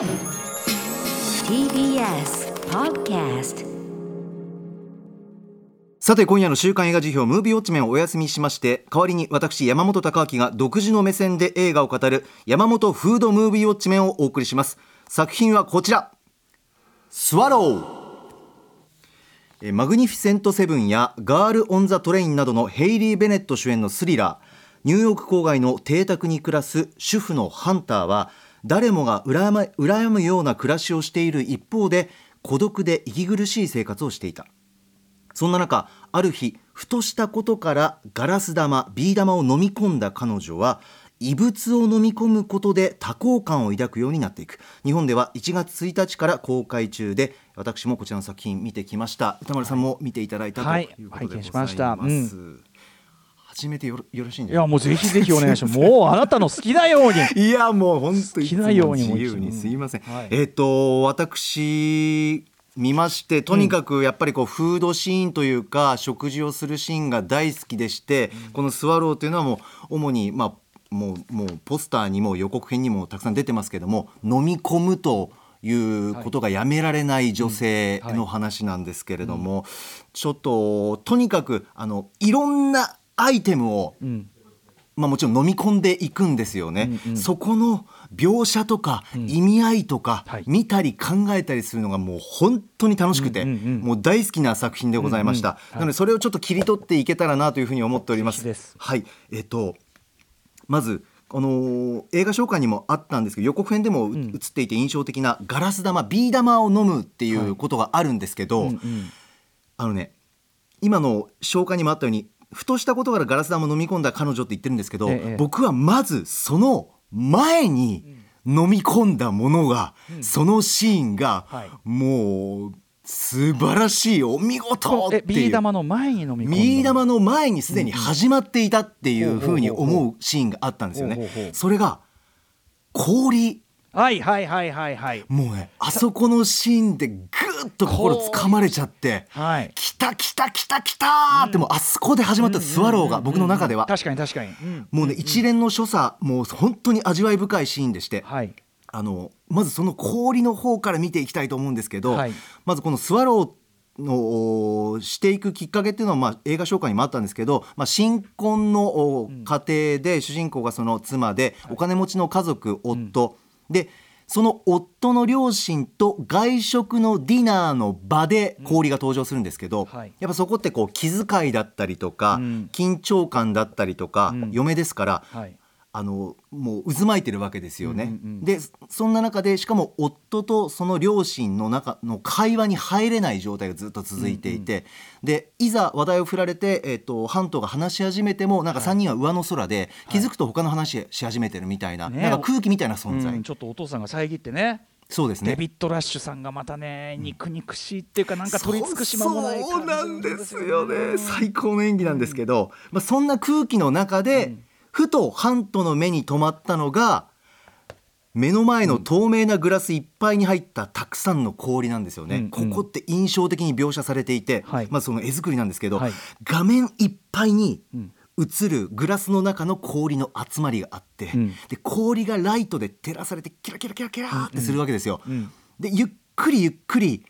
TBS Podcast さて今夜の週刊映画時評ムービーウォッチメンをお休みしまして代わりに私山本匠晃が独自の目線で映画を語る山本フードムービーウォッチメンをお送りします。作品はこちら。スワロー。えマグニフィセント・セブンやガール・オン・ザ・トレインなどのヘイリー・ベネット主演のスリラー。ニューヨーク郊外の邸宅に暮らす主婦のハンターは誰もが羨ま羨むような暮らしをしている一方で孤独で息苦しい生活をしていた。そんな中ある日ふとしたことからガラス玉ビー玉を飲み込んだ彼女は異物を飲み込むことで多幸感を抱くようになっていく。日本では1月1日から公開中で私もこちらの作品見てきました。歌丸さんも見ていただいたということでございます、拝見しました。うん。始めてよろよろしいんですい？やもうぜひぜひお願いします。もうあなたの好きなように。いやもう本当好きなように自由に。すいません、はい。えっ、と私見ましてとにかくやっぱりこうフードシーンというか、食事をするシーンが大好きでして、このスワローというのはもう主にまあもうもうポスターにも予告編にもたくさん出てますけども飲み込むということがやめられない女性の話なんですけれども、ちょっととにかくあのいろんなアイテムを、うん。まあ、もちろん飲み込んでいくんですよね、うんうん。そこの描写とか意味合いとかはい。見たり考えたりするのがもう本当に楽しくて、もう大好きな作品でございました、なのでそれをちょっと切り取っていけたらなというふうに思っております。はい。えっ、とまずあのー映画紹介にもあったんですけど予告編でもう映っていて印象的なガラス玉ビー玉を飲むっていうことがあるんですけど、あのね今の紹介にもあったようにふとしたことからガラス玉を飲み込んだ彼女って言ってるんですけど、ええ僕はまずその前に飲み込んだものが、そのシーンが、はい。もう素晴らしいお見事ってえいう。ビー玉の前に飲み込んだ。ビー玉の前にすでに始まっていたっていうふうに思うシーンがあったんですよね。それが氷はいはいはいはいはい。もうねあそこのシーンでぐっと心つかまれちゃって。はい。来た来た来た来たーってもうあそこで始まったスワローが僕の中では確かに確かに。うんもうね一連の所作もう本当に味わい深いシーンでしてはい。あのまずその氷の方から見ていきたいと思うんですけどはいまずこのスワローのしていくきっかけっていうのは、まあ、映画紹介にもあったんですけど、まあ、新婚のお家庭で主人公がその妻でお金持ちの家族夫、でその夫の両親と外食のディナーの場で氷が登場するんですけど、はい。やっぱそこってこう気遣いだったりとか、うん。緊張感だったりとか、うん。嫁ですから、はい。あのもう渦巻いてるわけですよね。うんうんうんでそんな中でしかも夫とその両親の中の会話に入れない状態がずっと続いていて、でいざ話題を振られて、えっとハントが話し始めてもなんか3人は上の空で、気づくと他の話し始めてるみたいな,、ね。なんか空気みたいな存在、うんちょっとお父さんが遮ってね。そうですね。デビッド・ラッシュさんがまたね肉肉しいっていうかなんか取り付く島もないそうなん感じですよね。最最高の演技なんですけど、まあ、そんな空気の中で、ふとハントの目に留まったのが目の前の透明なグラスいっぱいに入ったたくさんの氷なんですよね、うんうん。ここって印象的に描写されていて、はい。まあ、その絵作りなんですけど、はい。画面いっぱいにん。映るグラスの中の氷の集まりがあって、うん。で氷がライトで照らされてキラキラキラキラってするわけですよ。うん。でゆっくりゆっくり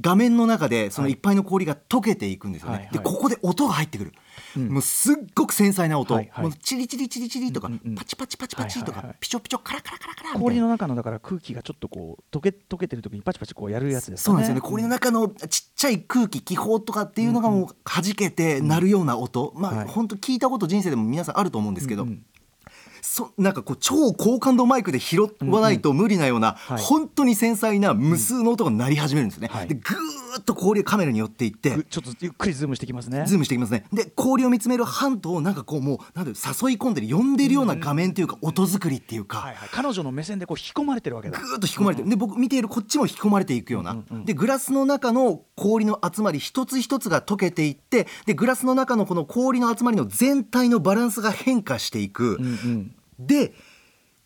画面の中でそのい。っぱいの氷が溶けていくんですよね。はいはい。でここで音が入ってくる、うん。もうすっごく繊細な音、はいはい。もうチリチリチリチリとか、うんうんうん。パチパチパチパチとか、はいはいはい。ピチョピチョカラカラカラカラ氷の中のだから空気がちょっとこう溶け溶けてる時にパチパチこうやるやつですかね。そうなんですよね。氷の中のちっちゃい空気気泡とかっていうのがもう弾けて鳴るような音、まあはい。本当聞いたこと人生でも皆さんあると思うんですけど、うんうんそなんかこう超高感度マイクで拾わないと無理なような、はい。本当に繊細な無数の音が鳴り始めるんですね。はい。でぐーっと氷がカメラに寄っていってぐちょっとゆっくりズームしてきますね。ズームしていきますね。で氷を見つめるハンターをなんかこうもうなん誘い込んでる呼んでるような画面というか音作りっていうか、はいはい、彼女の目線でこう引き込まれてるわけだ。ぐーっと引き込まれてるで僕見ているこっちも引き込まれていくような、うんうん。でグラスの中の氷の集まり一つ一つが溶けていってでグラスの中のこの氷の集まりの全体のバランスが変化していく、うんうんで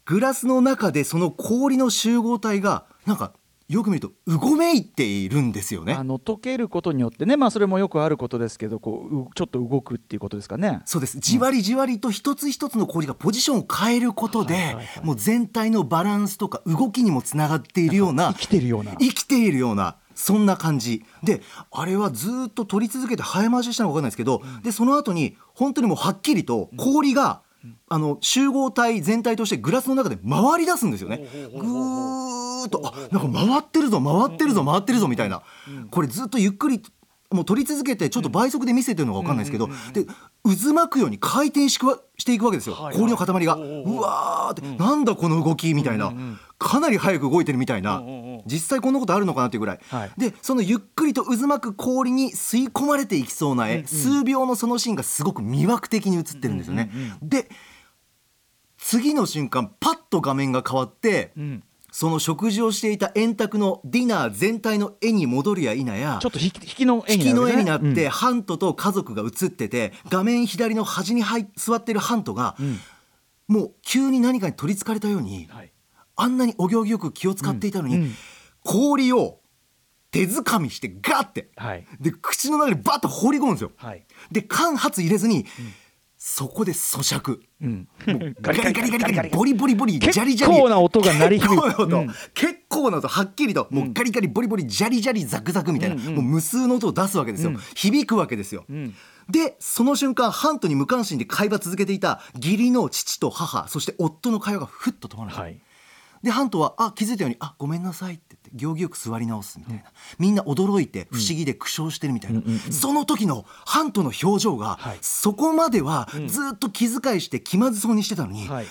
グラスの中でその氷の集合体がなんかよく見るとうごめいているんですよね。あの溶けることによってね、まあ、それもよくあることですけどこううちょっと動くっていうことですかね。そうです。じわりじわりと一つ一つの氷がポジションを変えることで、はいはいはい。もう全体のバランスとか動きにもつながっているような生きてるような。生きているようなそんな感じ。であれはずっと取り続けて早回ししたのか分かんないですけど、でその後に本当にもうはっきりと氷が、あの集合体全体としてグラスの中で回り出すんですよね。ぐーっとあなんか回ってるぞ回ってるぞ回ってるぞみたいな。これずっとゆっくりもう取り続けてちょっと倍速で見せてるのか分かんないですけど、で渦巻くように回転しくわしていくわけですよ、氷の塊が。うわーって、なんだこの動きみたいな、かなり早く動いてるみたいな、実際こんなことあるのかなっていうぐらい、はい。でそのゆっくりと渦巻く氷に吸い込まれていきそうな絵、数秒のそのシーンがすごく魅惑的に映ってるんですよね。で次の瞬間パッと画面が変わって、ん。その食事をしていた円卓のディナー全体の絵に戻るや否やちょっと引き引きの絵になっるわけですねて、ハントと家族が写ってて画面左の端に入座ってるハントが、もう急に何かに取りつかれたように、うんはい。あんなにお行儀よく気を使っていたのに、うんうん氷を手づかみしてガッて、はい。で口の中にバッと放り込むんですよ。はい。で間髪入れずに、そこで咀嚼。うん。ガリガリガリガリガリ。ボリボリボリジ結ャリジャリ。構な音が鳴り響く。結構な音、うん。結構な音。はっきりともうガリガリボリボリジャリジャリザクザクみたいな、もう無数の音を出すわけですよ、響くわけですよ、ん。でその瞬間ハントに無関心で会話続けていた義理の父と母そして夫の会話がふっと止まるんですよ、はい。でハントはあ気づいたように「あごめんなさい」って行儀よく座り直すみたいな、みんな驚いて不思議で苦笑してるみたいな、その時のハントの表情が、はい。そこまではずっと気遣いして気まずそうにしてたのに、はい。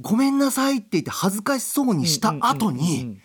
ごめんなさいって言って恥ずかしそうにした後に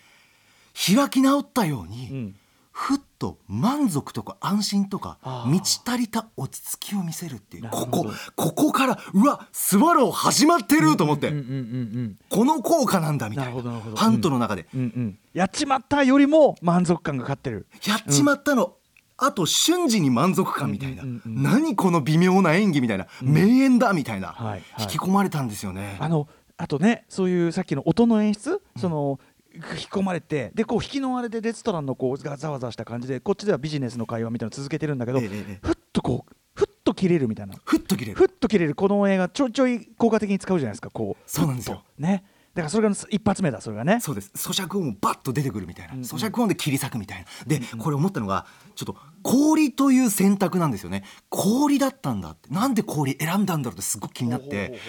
開き直ったように、ん。ふっと満足とか安心とか満ち足りた落ち着きを見せるっていう。ここここからうわスワロー始まってると思って、うんうんうんこの効果なんだみたいな。ハントの中で、うんうんうん。やっちまったよりも満足感が勝ってる。やっちまったの、あと瞬時に満足感みたいな、うんうんうん何この微妙な演技みたいな、名演だみたいな、はいはい。引き込まれたんですよね。あのあとねそういうさっきの音の演出、その引き込まれてでこう引きのあれでレストランのこうがざわざわした感じでこっちではビジネスの会話みたいなの続けてるんだけど、ええええふっとこうふっと切れるみたいな。ふっと切れる。ふっと切れる。この映画ちょいちょい効果的に使うじゃないですかこう。そうなんですよ。ねだからそれが一発目だそれがね。そうです。咀嚼音もバッと出てくるみたいな、咀嚼音で切り裂くみたいな。で、これ思ったのがちょっと氷という選択なんですよね。氷だったんだって。なんで氷選んだんだろうってすごく気になって。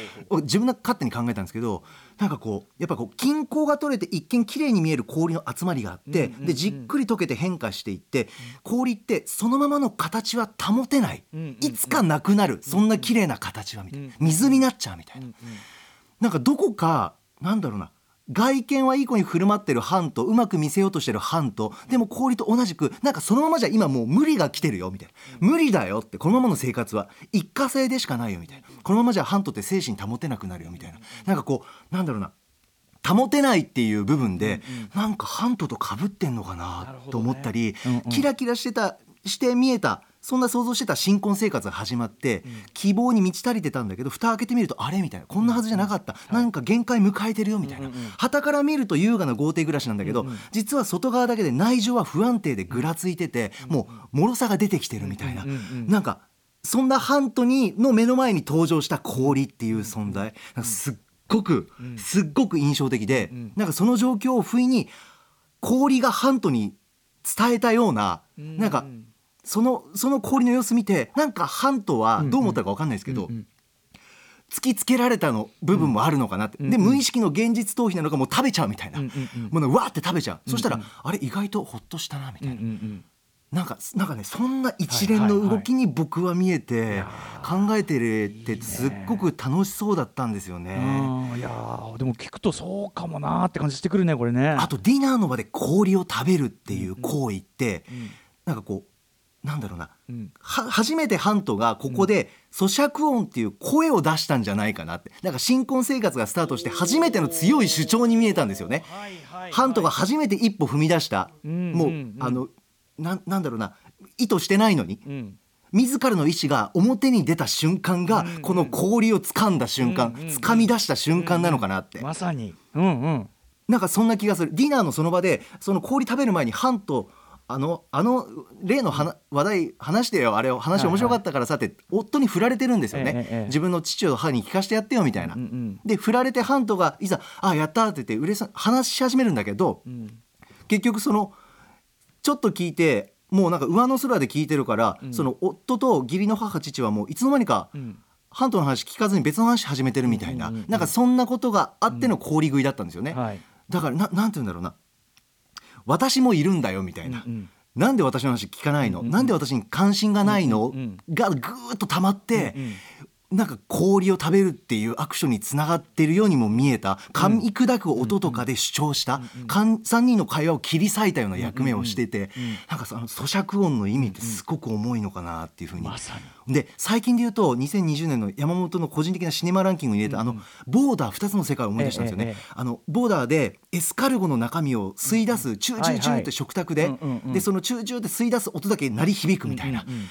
自分が勝手に考えたんですけどなんかこうやっぱこう均衡が取れて一見綺麗に見える氷の集まりがあって、でじっくり溶けて変化していって、氷ってそのままの形は保てない、いつかなくなる。そんな綺麗な形はみたいな、水になっちゃうみたいな。なんかどこかなんだろうな。外見はいい子に振る舞ってるハンとうまく見せようとしてるハンとでも氷と同じくなんかそのままじゃ今もう無理が来てるよみたいな。無理だよってこのままの生活は一過性でしかないよみたいな。このままじゃハントって精神保てなくなるよみたいな。なんかこうなんだろうな。保てないっていう部分で、なんかハントと被ってんのかなと思ったり、キラキラしてたして見えたそんな想像してた新婚生活が始まって、希望に満ち足りてたんだけど蓋開けてみるとあれ？みたいな。こんなはずじゃなかった、なんか限界迎えてるよみたいな。傍、から見ると優雅な豪邸暮らしなんだけど、実は外側だけで内情は不安定でぐらついてて、もう脆さが出てきてるみたいな、なんかそんなハントにの目の前に登場した氷っていう存在。すっごく、すっごく印象的で、なんかその状況を不意に氷がハントに伝えたような、なんかそのその氷の様子見てなんかハントはどう思ったか分かんないですけど、突きつけられたの部分もあるのかなって、で無意識の現実逃避なのかもう食べちゃうみたいな、ものわーって食べちゃう、そしたらあれ意外とほっとしたなみたいな。なんかなんかねそんな一連の動きに僕は見えて、考えてるってすっごく楽しそうだったんですよね。うん。いやーでも聞くとそうかもなーって感じしてくるねこれね。あとディナーの場で氷を食べるっていう行為って、なんかこうなんだろうな、ん。は初めてハントがここで咀嚼音っていう声を出したんじゃないかなって。なんか新婚生活がスタートして初めての強い主張に見えたんですよね。ハントが初めて一歩踏み出した、んもう、うん。うんあのなんなんだろうな。意図してないのに、うん。自らの意思が表に出た瞬間が、この氷を掴んだ瞬間、掴み出した瞬間なのかなって、まさに。うんうん。なんかそんな気がする。ディナーのその場でその氷食べる前にハンとあのあの例の話話題話してよ。あれを話面白かったからさって夫に振られてるんですよね、ええええ。自分の父を母に聞かせてやってよみたいな。うんうん。で振られてハントがいざ「あやった」って言って話し始めるんだけどうん。結局そのちょっと聞いてもうなんか上の空で聞いてるから、うん。その夫と義理の母父はもういつの間にか、うん。ハントの話聞かずに別の話始めてるみたいな、うんうんうんなんかそんなことがあっての氷食いだったんですよね、はいだからななんて言うんだろうな私もいるんだよみたいな、うんうん。なんで私の話聞かないの、うんうんなんで私に関心がないの、うんうん。がぐーっと溜まって、うんうんなんか氷を食べるっていうアクションにつながってるようにも見えた噛み砕く音とかで主張した、かん3人の会話を切り裂いたような役目をしてて、なんかその咀嚼音の意味ってすごく重いのかなっていうふうに。まさで最近で言うと2020年の山本の個人的なシネマランキングに入れた、あのボーダー2つの世界を思い出したんですよね、ええええあのボーダーでエスカルゴの中身を吸い出すチューチューチューって食卓で、うんうんうんでそのチューチューって吸い出す音だけ鳴り響くみたいな、うんうんうん。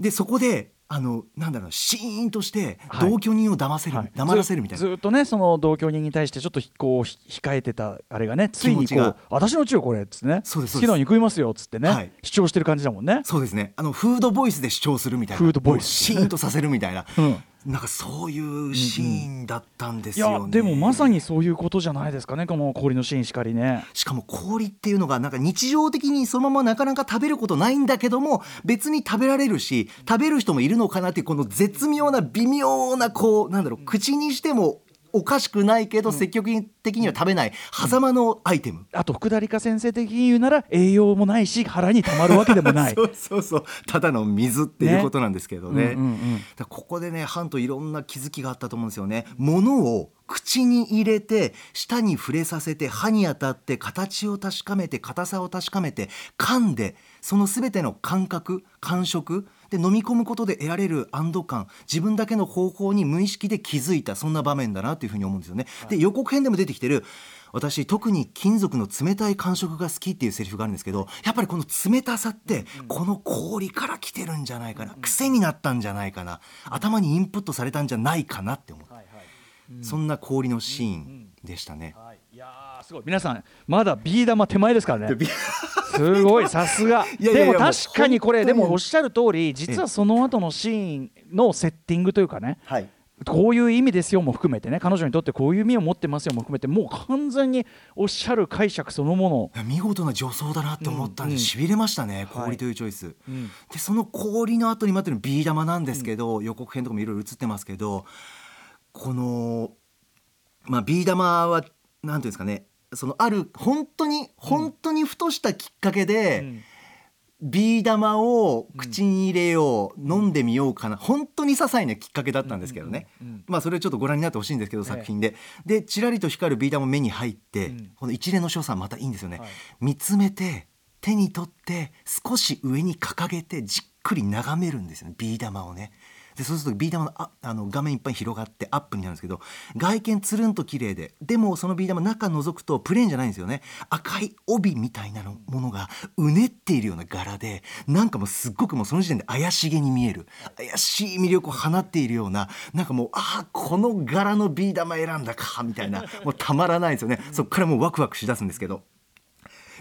でそこであのなんだろうシーンとしてはい。同居人を黙らせる、はい。黙らせるみたいな。ずずっとねその同居人に対してちょっとひこうひ控えてたあれがねついにこう私の血をこれっつってね好きなように食いますよっつってね、はい。主張してる感じだもんね。そうですね。あのフードボイスで主張するみたいな。フードボイス。シーンとさせるみたいな、うんなんかそういうシーンだったんですいよね、やでもまさにそういうことじゃないですかねこの氷のシーンしかりね。しかも氷っていうのがなんか日常的にそのままなかなか食べることないんだけども別に食べられるし食べる人もいるのかなっていうこの絶妙な微妙なこうなんだろう口にしてもおかしくないけど積極的には食べない狭間のアイテム。あと福田理香先生的に言うなら栄養もないし腹にたまるわけでもない。そうそうそう。ただの水っていうことなんですけどね。うんうんうん。だからここでねハンといろんな気づきがあったと思うんですよね。物を口に入れて舌に触れさせて歯に当たって形を確かめて硬さを確かめて噛んでその全ての感覚感触で飲み込むことで得られる安堵感自分だけの方法に無意識で気づいたそんな場面だなというふうに思うんですよね。で予告編でも出てきてる私特に金属の冷たい感触が好きっていうセリフがあるんですけどやっぱりこの冷たさってこの氷から来てるんじゃないかな癖になったんじゃないかな頭にインプットされたんじゃないかなって思ってそんな氷のシーンでしたね。い。やーすごい。皆さんまだビー玉手前ですからね。ビ すごいさすが。でも確かにこれでもおっしゃる通り実はその後のシーンのセッティングというかねはい。こういう意味ですよも含めてね彼女にとってこういう意味を持ってますよも含めてもう完全におっしゃる解釈そのもの。見事な助走だなって思ったんで、うんしびれましたねはい。氷というチョイス、うん。でその氷の後に待ってるビー玉なんですけど、予告編とかもいろいろ映ってますけどこの、まあ、ビー玉はなんていうんですかねそのある本当に本当にふとしたきっかけで、うん。ビー玉を口に入れよう、飲んでみようかな本当に些細なきっかけだったんですけどね、うんうんうん。まあそれをちょっとご覧になってほしいんですけど、ええ。作品で。でちらりと光るビー玉目に入って、うん。この一連の所作またいいんですよね、はい。見つめて手に取って少し上に掲げてじっくり眺めるんですよねビー玉をねでそうするとビー玉のああの画面いっぱい広がってアップになるんですけど外見つるんと綺麗ででもそのビー玉中覗くとプレーンじゃないんですよね。赤い帯みたいなものがうねっているような柄でなんかもうすっごくもうその時点で怪しげに見える。怪しい魅力を放っているようななんかもうああこの柄のビー玉選んだかみたいなもうたまらないですよね。そっからもうワクワクしだすんですけど。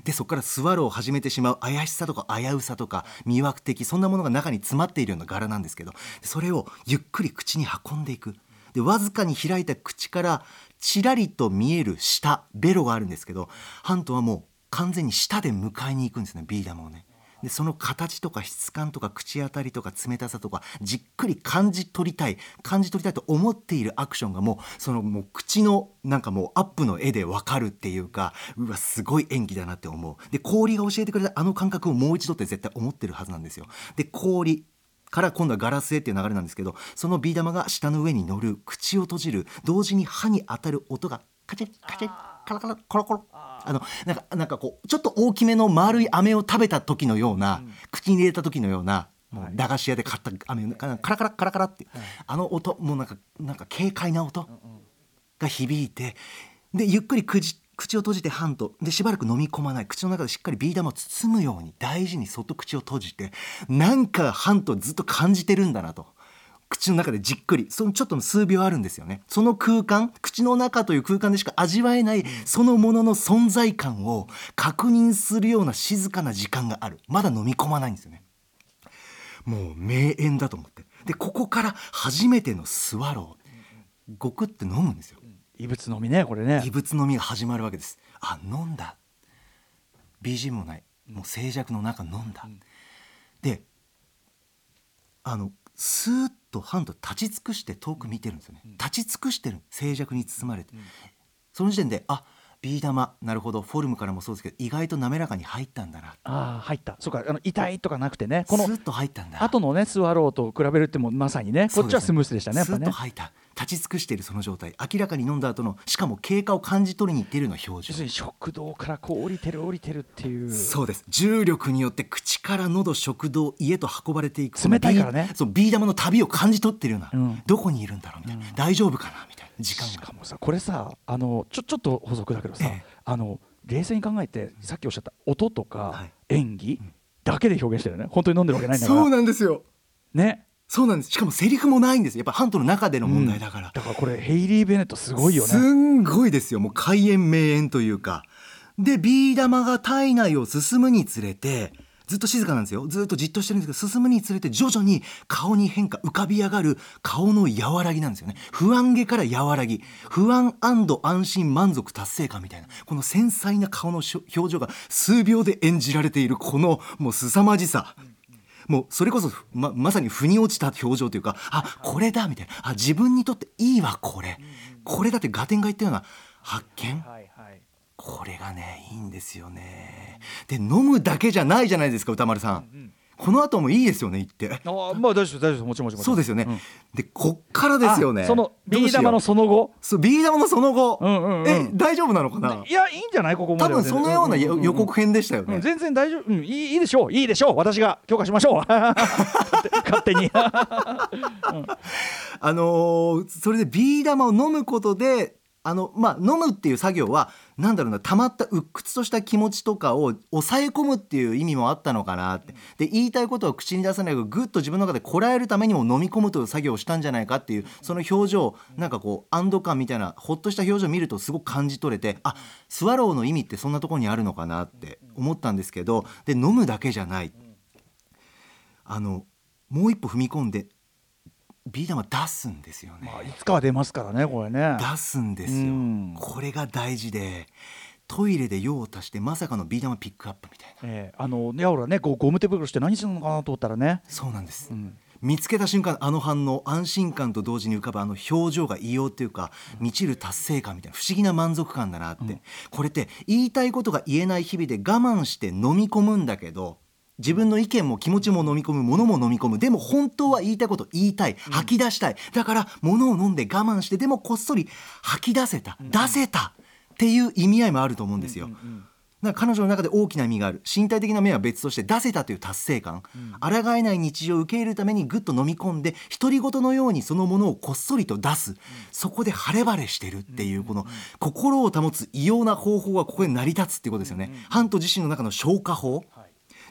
でそこからスワローを始めてしまう怪しさとか危うさとか魅惑的そんなものが中に詰まっているような柄なんですけどそれをゆっくり口に運んでいくでわずかに開いた口からちらりと見える舌ベロがあるんですけどハントはもう完全に舌で迎えに行くんですねビー玉をね。でその形とか質感とか口当たりとか冷たさとかじっくり感じ取りたい感じ取りたいと思っているアクションがもうそのもう口のなんかもうアップの絵で分かるっていうかうわすごい演技だなって思う。で氷が教えてくれたあの感覚をもう一度って絶対思ってるはずなんですよ。で氷から今度はガラスへっていう流れなんですけどそのビー玉が舌の上に乗る口を閉じる同時に歯に当たる音がカチッカチッカラカラコロコロ。あのなんかなんかこうちょっと大きめの丸い飴を食べた時のような、口に入れた時のようなもう駄菓子屋で買った飴カラカラカラカラって、あの音もうなんかなんか軽快な音が響いてでゆっくり口口を閉じてハンとでしばらく飲み込まない。口の中でしっかりビー玉を包むように大事にそっと口を閉じてなんかハンとずっと感じてるんだなと口の中でじっくりそのちょっとの数秒あるんですよね。その空間口の中という空間でしか味わえないそのものの存在感を確認するような静かな時間がある。まだ飲み込まないんですよね。もう名演だと思って。でここから初めてのスワローごくって飲むんですよ。異物のみねこれね。異物飲みが始まるわけです。あ飲んだ。BGM もない。もう静寂の中飲んだ、であのスーッとハンと立ち尽くして遠く見てるんですよね、立ち尽くしてる静寂に包まれて、その時点であビー玉なるほどフォルムからもそうですけど意外と滑らかに入ったんだな。ああ入った。そうかあの痛いとかなくてねこのスーッと入ったんだ。後のねスワローと比べるってもまさにねこっちはスムースでしたねやっスーッと吐いた立ち尽くしているその状態明らかに飲んだ後のしかも経過を感じ取りにいっているような表情要するに食道からこう降りてる降りてるっていう。そうです。重力によって口から喉食道家と運ばれていく冷たいからね。そうビー玉の旅を感じ取ってるような、うん。どこにいるんだろうみたいな、大丈夫かなみたいな時間が。しかもさこれさあのちょちょっと補足だけどさ、ええ。あの冷静に考えてさっきおっしゃった音とかはい。演技だけで表現してるよね。本当に飲んでるわけないんだから。そうなんですよ。ねそうなんです。しかもセリフもないんですやっぱハントの中での問題だから、だからこれヘイリー・ベネットすごいよすねんごいですよ。もう開演名演というか。でビー玉が体内を進むにつれてずっと静かなんですよ。ずっとじっとしてるんですけど進むにつれて徐々に顔に変化浮かび上がる顔の和らぎなんですよね。不安げから和らぎ不安安心満足達成感みたいな。この繊細な顔の表情が数秒で演じられているこのもう凄まじさもうそれこそままさに腑に落ちた表情というかあこれだみたいな。あ自分にとっていいわこれ。これだってガテンが言ったような発見。これがねいいんですよね。で飲むだけじゃないじゃないですか歌丸さん、この後もいいですよね言って。ああまあ大丈夫です大丈夫です。もちろんもちろん。そうですよね、ん。でこっからですよね。あそのビー玉のその後？うそうビー玉のその後、うんうんうん。え大丈夫なのかな？いやいいんじゃない？ここま多では。分そのような予予告編編でしたよね、全然大丈夫、うん、いいいいでしょう。いいでしょう。私が許可しましょう。勝手に。あのーそれでビー玉を飲むことであのまあ飲むっていう作業はなんだろうな溜まった鬱屈とした気持ちとかを抑え込むっていう意味もあったのかなって。で言いたいことを口に出さないけどぐっと自分の中でこらえるためにも飲み込むという作業をしたんじゃないかっていうその表情なんかこう安堵感みたいなほっとした表情を見るとすごく感じ取れてあスワローの意味ってそんなとこにあるのかなって思ったんですけどで飲むだけじゃない。あのもう一歩踏み込んでビー玉出すんですよね。まあいつかは出ますからねこれね。出すんですよ、うん。これが大事でトイレで用を足してまさかのビー玉ピックアップみたいな。ええあのねほらねこうゴム手袋して何するのかなと思ったらね。そうなんです、ん。見つけた瞬間あの反応安心感と同時に浮かぶあの表情が異様っていうか満ちる達成感みたいな不思議な満足感だなって、これって言いたいことが言えない日々で我慢して飲み込むんだけど自分の意見も気持ちも飲み込む物も飲み込む。でも本当は言いたいこと言いたい。吐き出したい、だから物を飲んで我慢してでもこっそり吐き出せた、出せた。っていう意味合いもあると思うんですよ。だから彼女の中で大きな意味がある。身体的な面は別として出せたという達成感、抗えない日常を受け入れるためにぐっと飲み込んで独り言のようにそのものをこっそりと出す、そこで晴れ晴れしてるっていうこの心を保つ異様な方法がここで成り立つっていうことですよね、ハント自身の中の消化法、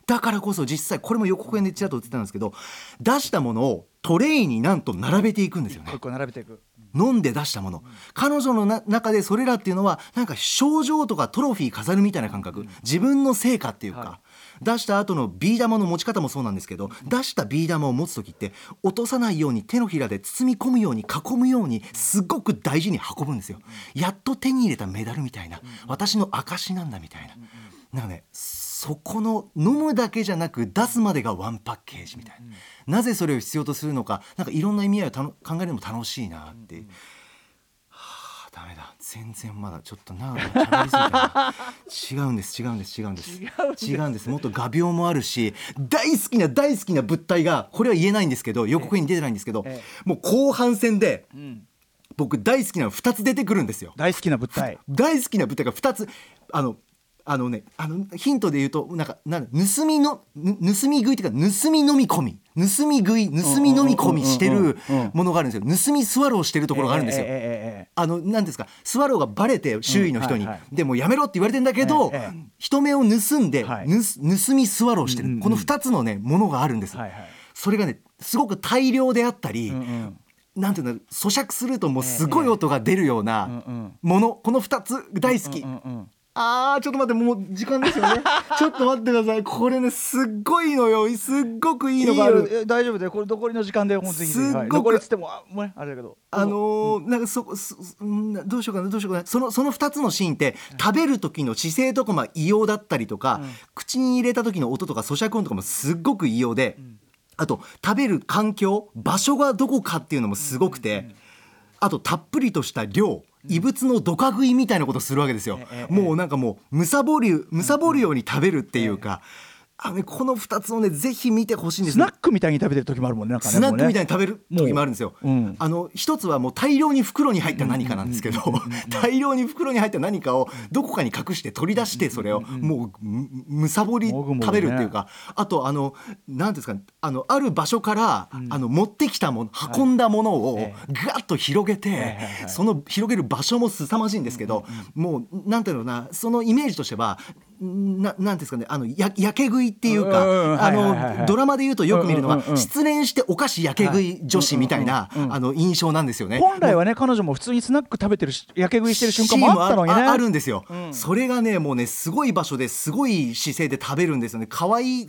だからこそ実際これも予告編でちらっと言ってたんですけど出したものをトレイになんと並べていくんですよね。並べていく。飲んで出したもの。彼女のな中でそれらっていうのはなんか賞状とかトロフィー飾るみたいな感覚。自分の成果っていうか、は出した後のビー玉の持ち方もそうなんですけど出したビー玉を持つ時って落とさないように手のひらで包み込むように囲むようにすごく大事に運ぶんですよ。やっと手に入れたメダルみたいな。私の証なんだみたいな。なん。かねそこの飲むだけじゃなく出すまでがワンパッケージみたいな、なぜそれを必要とするのかなんかいろんな意味合いを考えるのも楽しいなって。いう。はあ、ダメだ。全然まだちょっと長く喋りすぎたな。違うんです違うんです違うんです。違うんです。もっと画鋲もあるし大好きな大好きな物体がこれは言えないんですけど予告編に出てないんですけど、えもう後半戦でん。僕大好きなの2つ出てくるんですよ。大好きな物体。大好きな舞台が2つあのあのねあのヒントで言うとなんかなん盗みのぬ盗み食いっていうか盗み飲み込み。盗み食い盗み飲み込みしてるものがあるんですよ。盗みスワローしてるところがあるんですよ。あの何ですかスワローがバレて周囲の人に、でもうやめろって言われてんだけど、人目を盗んで、盗みスワローしてる、この2つのねものがあるんです、それがねすごく大量であったり、なんていうの咀嚼するともうすごい音が出るよううんなうん。もの、この2つ大好き、あーちょっと待ってもう時間ですよね。ちょっと待ってください。これねすっごいのよすっごくいいのがある。いいよ。え大丈夫でこれ残りの時間でもうぜひぜひすっごくはい残りっつってもあもうねあれだけど。あのーなんかそそうんどうしようかなどうしようかな。そのその2つのシーンって食べる時の姿勢とかまあ異様だったりとか、口に入れた時の音とか咀嚼音とかもすっごく異様で、あと食べる環境場所がどこかっていうのもすごくて、あとたっぷりとした量異物のドカ食いみたいなことするわけですよ、ええもうなんかもうむさぼるむさぼるように食べるっていうか、あのねこの2つをねぜひ見てほしいんですスナックみたいに食べてる時もあるもんねなんかねスナックみたいにに食べる時もあるんですよ。もううん。あの一つはもう大量に袋に入った何かなんですけど、大量に袋に入った何かをどこかに隠して取り出してそれをもうむむさぼり食べるっていうか、あとあの何ですかねあのある場所から、あの持ってきたもの運んだものをえガッと広げて、その広げる場所も凄まじいんですけど、もうなんていうのかなそのイメージとしてはななんですかねあのややけ食いっていうか、うんうんうん。あのドラマで言うとよく見るのは、うんうんうん。失恋してお菓子やけ食い女子みたいな、あの印象なんですよね。本来はね彼女も普通にスナック食べてるしやけ食いしてる瞬間もあったのにね。ああるんですよ、それがねもうねすごい場所ですごい姿勢で食べるんですよね。可愛い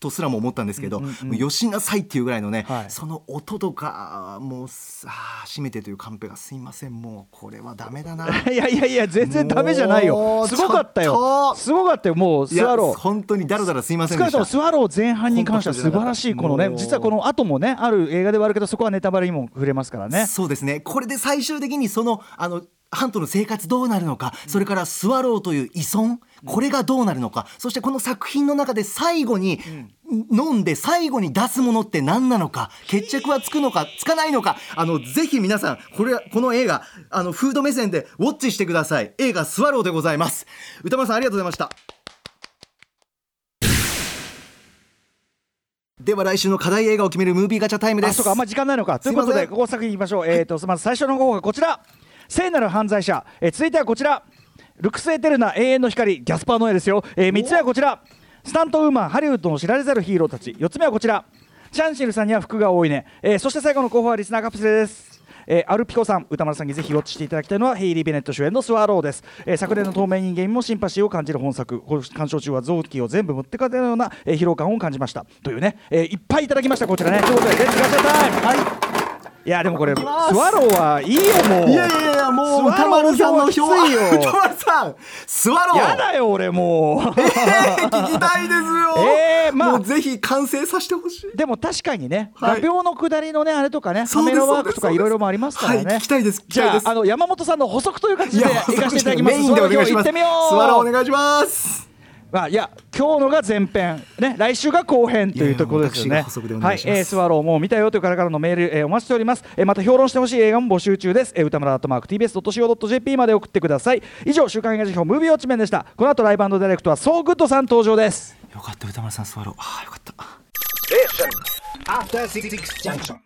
とすらも思ったんですけど、もうよしなさいっていうぐらいのね、はい。その音とかもうさあ閉めてというカンペがすいません。もうこれはダメだな。いやいやいや全然ダメじゃないよ。すごかったよ。すごかったよ。もうスワロー本当にだらだらすいませんでした。もスワロー前半に関しては素晴らしいこのね実はこの後もねある映画ではあるけどそこはネタバレにも触れますからね。そうですね。これで最終的にそのあのハントの生活どうなるのか、それからスワローという依存これがどうなるのか、そしてこの作品の中で最後に、飲んで最後に出すものって何なのか決着はつくのかつかないのかあのぜひ皆さんこれこの映画あのフード目線でウォッチしてください。映画スワローでございます。歌丸さんありがとうございました。では来週の課題映画を決めるムービーガチャタイムです。あそうかあんまり時間ないのか。ということでここ作品いきましょう。えっとまず最初の方がこちら聖なる犯罪者。えー続いてはこちら。ルクス・エテルナ永遠の光。ギャスパー・ノエですよ。えー3つ目はこちら。スタントウーマンハリウッドの知られざるヒーローたち。4つ目はこちら。チャンシルさんには福が多いね。えーそして最後の候補はリスナーカプセルです。えーアルピコさん宇多丸さんにぜひウォッチしていただきたいのはヘイリー・ベネット主演のスワローです、えー昨年の透明人間にもシンパシーを感じる本作。鑑賞中は臓器を全部持ってかれるような、えー疲労感を感じました。というね、えーいっぱいいただきましたこちらね。ということで Let's ガチャタイム。はいいやでもこれスワローはいいよもう。いやいやいやもう歌丸さんの表いよ。歌丸さんスワロー。やだよ俺もう。聞きたいですよ。えーまあ。ぜひ完成させてほしい。でも確かにね、はい。画鋲の下りのねあれとかねそうですカメラワークとかいろいろもありますからね、はい聞きたいですじゃああの山本さんの補足という形で行かせていただきます。メインでお願いします。スワロー行ってみようスワローお願いします。まあ、いや今日のが前編、ね、来週が後編というところですよね。はい、えースワローもう見たよという方からのメール、えーお待ちしております。えーまた評論してほしい映画も募集中です。えー歌村アットマーク TBS.CO.JP まで送ってください。以上週刊映画時評ムービーウォッチメンでした。この後 LIVE & DIRECT はソーグッドさん登場です。よかった宇多丸さんスワローああよかった Junction.